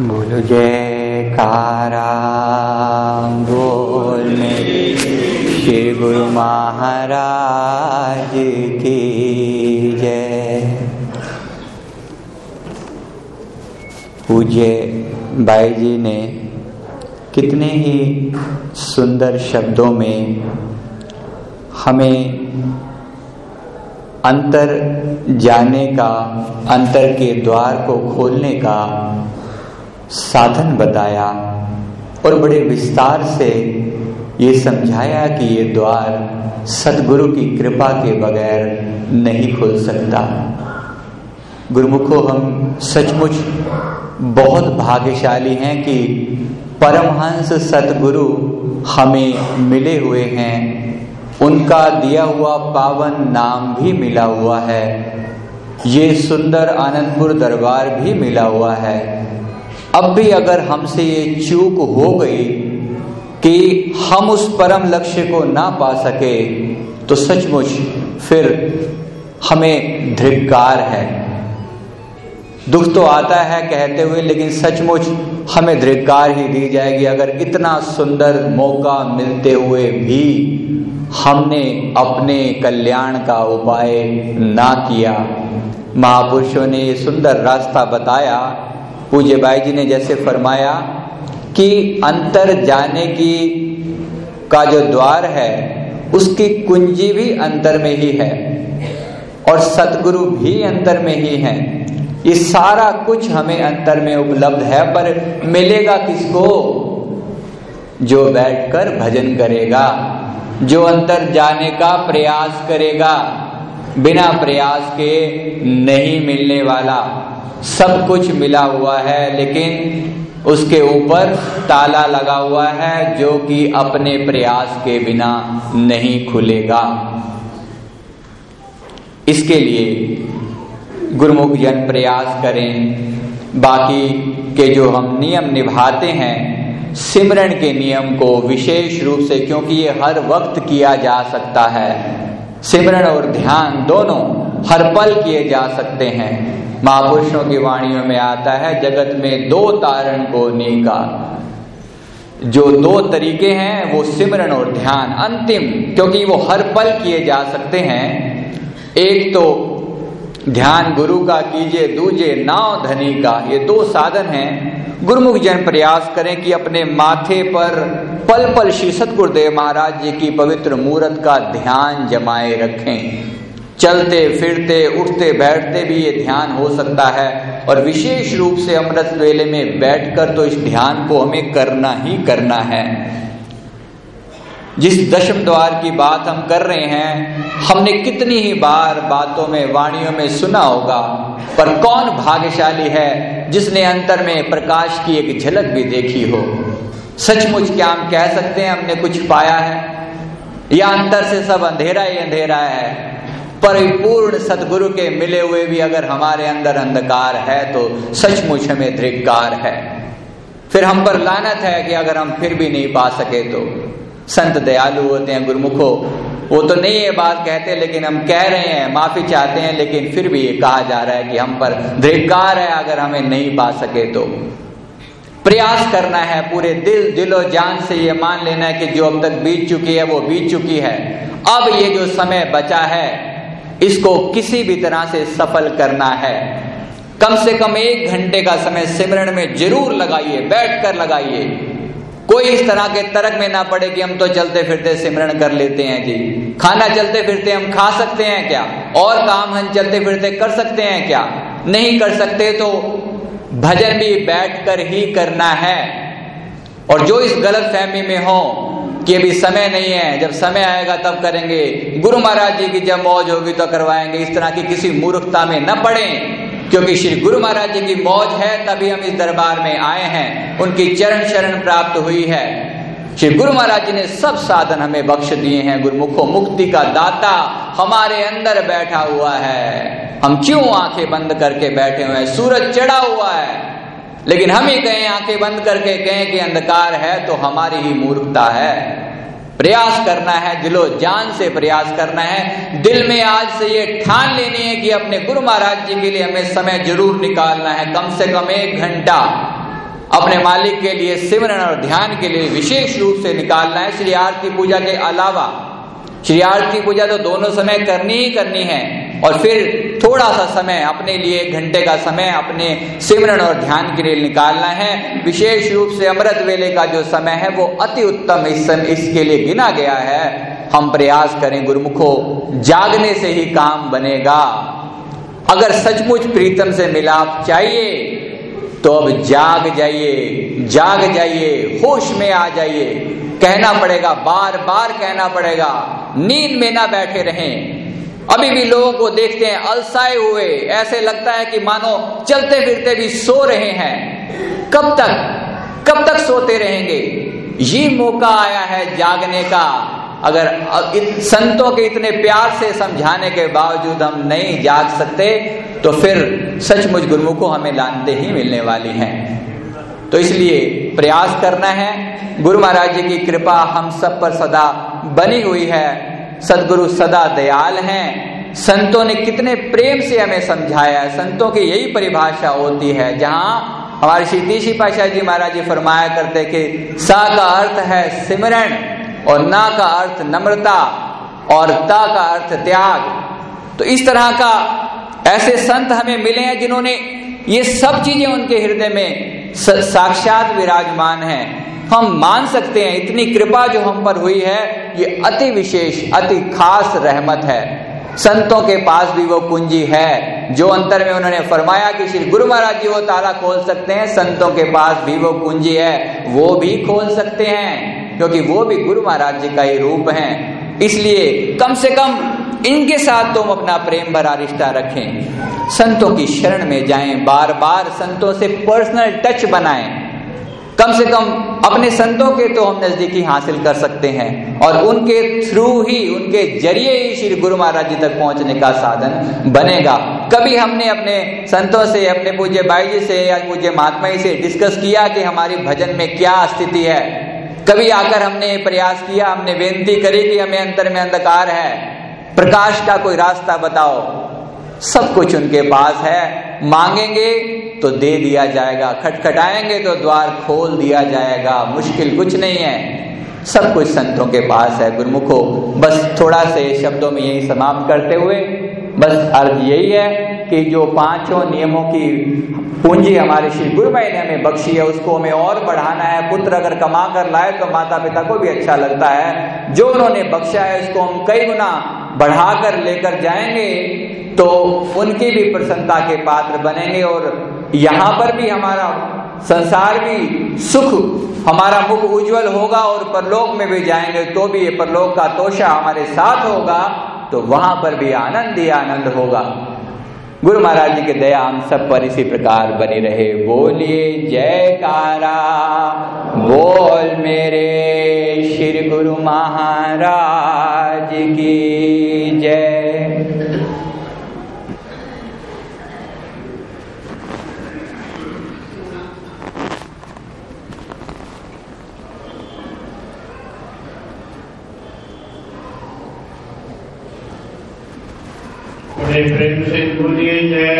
बोलो जयकारा बोल मेरे श्री गुरु महाराज की जय। पूज्य बाई जी ने कितने ही सुंदर शब्दों में हमें अंतर जाने का, अंतर के द्वार को खोलने का साधन बताया और बड़े विस्तार से ये समझाया कि ये द्वार सदगुरु की कृपा के बगैर नहीं खुल सकता। गुरुमुखो, हम सचमुच बहुत भाग्यशाली हैं कि परमहंस सतगुरु हमें मिले हुए हैं। उनका दिया हुआ पावन नाम भी मिला हुआ है। ये सुंदर आनंदपुर दरबार भी मिला हुआ है। अब भी अगर हमसे ये चूक हो गई कि हम उस परम लक्ष्य को ना पा सके तो सचमुच फिर हमें धिक्कार है। दुख तो आता है कहते हुए, लेकिन सचमुच हमें धिक्कार ही दी जाएगी। अगर इतना सुंदर मौका मिलते हुए भी हमने अपने कल्याण का उपाय ना किया। महापुरुषों ने सुंदर रास्ता बताया पूज्य बाई जी ने जैसे फरमाया कि अंतर जाने की का जो द्वार है, उसकी कुंजी भी अंतर में ही है और सतगुरु भी अंतर में ही है। ये सारा कुछ हमें अंतर में उपलब्ध है, पर मिलेगा किसको? जो बैठकर भजन करेगा, जो अंतर जाने का प्रयास करेगा। बिना प्रयास के नहीं मिलने वाला। सब कुछ मिला हुआ है, लेकिन उसके ऊपर ताला लगा हुआ है, जो कि अपने प्रयास के बिना नहीं खुलेगा। इसके लिए गुरुमुख जन प्रयास करें। बाकी के जो हम नियम निभाते हैं सिमरण के नियम को विशेष रूप से, क्योंकि ये हर वक्त किया जा सकता है। सिमरण और ध्यान दोनों हर पल किए जा सकते हैं। महापुरुषों की वाणियों में आता है, जगत में दो तारण को नीका। जो दो तरीके हैं, वो सिमरण और ध्यान, अंतिम, क्योंकि वो हर पल किए जा सकते हैं। एक तो ध्यान गुरु का कीजिए, दूजे नाव धनी का, ये दो साधन हैं। गुरुमुख जन प्रयास करें कि अपने माथे पर पल पल श्री सतगुरुदेव महाराज जी की पवित्र मूर्त का ध्यान जमाए रखें। चलते, फिरते, उठते, बैठते भी ये ध्यान हो सकता है और विशेष रूप से अमृत वेले में बैठकर तो इस ध्यान को हमें करना ही करना है। जिस दशम द्वार की बात हम कर रहे हैं, हमने कितनी ही बार बातों में, वाणियों में सुना होगा, पर कौन भाग्यशाली है जिसने अंतर में प्रकाश की एक झलक भी देखी हो। सचमुच क्या हम कह सकते हैं, हमने कुछ पाया है? या अंतर से सब अंधेरा ही अंधेरा है? परिपूर्ण सदगुरु के मिले हुए भी अगर हमारे अंदर अंधकार है तो सचमुच हमें धिक्कार है। फिर हम पर लानत है कि अगर हम फिर भी नहीं पा सके तो। संत दयालु होते हैं गुरुमुखो। वो तो नहीं ये बात कहते, लेकिन हम कह रहे हैं, माफ़ी चाहते हैं, लेकिन फिर भी ये कहा जा रहा है कि हम पर धिक्कार है, अगर हमें नहीं पा सके तो। प्रयास करना है पूरे दिल, दिलो, जान से ये मान लेना है कि जो अब तक बीत चुकी है, वो बीत चुकी है। अब ये जो समय बचा है, इसको किसी भी तरह से सफल करना है। कम से कम एक घंटे का समय सिमरण में ज़रूर लगाइए बैठ कर लगाइए। कोई इस तरह के तर्क में ना पड़े कि हम तो चलते फिरते सिमरण कर लेते हैं जी। खाना चलते फिरते हम खा सकते हैं क्या? और काम हम चलते फिरते कर सकते हैं क्या? नहीं कर सकते तो भजन भी बैठकर ही करना है। और जो इस गलत फहमी में हो कि अभी समय नहीं है, जब समय आएगा तब करेंगे। गुरु महाराज जी की जब मौज होगी तो करवाएँगे। इस तरह की किसी मूर्खता में न पड़े। क्योंकि श्री गुरु महाराज जी की मौज है, तभी हम इस दरबार में आए हैं। उनकी चरण शरण प्राप्त हुई है। श्री गुरु महाराज जी ने सब साधन हमें बख्श दिए हैं, गुरुमुखो मुक्ति का दाता हमारे अंदर बैठा हुआ है। हम क्यों आँखें बंद करके बैठे हुए हैं? सूरज चढ़ा हुआ है। लेकिन हम ही कहें, आँखें बंद करके कहें कि अंधकार है तो हमारी ही मूर्खता है। प्रयास करना है, दिलो जान से प्रयास करना है। दिल में आज से ये ठान लेनी है कि अपने गुरु महाराज जी के लिए हमें समय ज़रूर निकालना है, कम से कम एक घंटा। अपने मालिक के लिए सिमरन और ध्यान के लिए विशेष रूप से निकालना है। श्री आरती पूजा के अलावा, श्री आरती पूजा तो दोनों समय करनी ही करनी है। और फिर थोड़ा सा समय अपने लिए एक घंटे का समय अपने सिमरन और ध्यान के लिए निकालना है। विशेष रूप से अमृत वेले का जो समय है, वो अति उत्तम इस समय इसके लिए गिना गया है। हम प्रयास करें गुरुमुखो, जागने से ही काम बनेगा। अगर सचमुच प्रीतम से मिलाप चाहिए तो अब जाग जाइए जाग जाइए, होश में आ जाइए। कहना पड़ेगा बार बार कहना पड़ेगा, नींद में ना बैठे रहें। अभी भी लोगों को देखते हैं, अलसाए हुए। ऐसे लगता है कि मानो चलते फिरते भी सो रहे हैं। कब तक? कब तक सोते रहेंगे? ये मौका आया है जागने का। अगर संतों के इतने प्यार से समझाने के बावजूद हम नहीं जाग सकते तो फिर सचमुच गुरुमुख को हमें लानते ही मिलने वाली हैं। तो इसलिए प्रयास करना है। गुरु महाराज जी की कृपा हम सब पर सदा बनी हुई है। सदगुरु सदा दयाल हैं। संतों ने कितने प्रेम से हमें समझाया है। संतों की यही परिभाषा होती है, जहाँ हमारे श्री तीसी पाशाह जी महाराज जी फरमाया करते कि, सा का अर्थ है सिमरण और ना का अर्थ नम्रता और ता का अर्थ त्याग। तो इस तरह का ऐसे संत हमें मिले हैं जिन्होंने ये सब चीज़ें उनके हृदय में साक्षात विराजमान है। हम मान सकते हैं, इतनी कृपा जो हम पर हुई है, ये अति विशेष, अति खास रहमत है। संतों के पास भी वो पूंजी है, जो अंतर में उन्होंने फरमाया कि श्री गुरु महाराज जी वो ताला खोल सकते हैं, संतों के पास भी वो पूंजी है, वो भी खोल सकते हैं, क्योंकि वो भी गुरु महाराज जी का ही रूप है। इसलिए कम से कम इनके साथ तुम अपना प्रेम भरा रिश्ता रखें। संतों की शरण में जाएँ बार बार संतों से पर्सनल टच बनाएँ। कम से कम अपने संतों के तो हम नजदीकी हासिल कर सकते हैं और उनके थ्रू ही, उनके ज़रिए ही श्री गुरु महाराज जी तक पहुँचने का साधन बनेगा। कभी हमने अपने संतों से, अपने पूज्य भाई जी से या पूज्य महात्मा जी से डिस्कस किया कि हमारी भजन में क्या स्थिति है? कभी आकर हमने प्रयास किया, हमने बेनती करी कि हमें अंतर में अंधकार है। प्रकाश का कोई रास्ता बताओ। सब कुछ उनके पास है। मांगेंगे तो दे दिया जाएगा। खटखटाएँगे तो द्वार खोल दिया जाएगा। मुश्किल कुछ नहीं है। सब कुछ संतों के पास है। गुरुमुखो, बस थोड़ा से शब्दों में यही समाप्त करते हुए, बस अर्थ यही है कि जो पाँचों नियमों की पूंजी हमारे श्री गुरु भाई ने हमें बख्शी है, उसको हमें और बढ़ाना है। पुत्र अगर कमा कर लाए तो माता पिता को भी अच्छा लगता है। जो उन्होंने बख्शा है, उसको हम कई गुना बढ़ाकर लेकर जाएँगे तो उनकी भी प्रसन्नता के पात्र बनेंगे और यहाँ पर भी हमारा संसार भी सुख, हमारा मुख उज्जवल होगा और परलोक में भी जाएँगे तो भी ये परलोक का तोषा हमारे साथ होगा तो वहाँ पर भी आनंद ही आनंद होगा। गुरु महाराज जी की दया हम सब पर इसी प्रकार बनी रहे। बोलिए, जयकारा, बोल मेरे श्री गुरु महाराज की जय। बड़े प्रेम से बोलिए जय।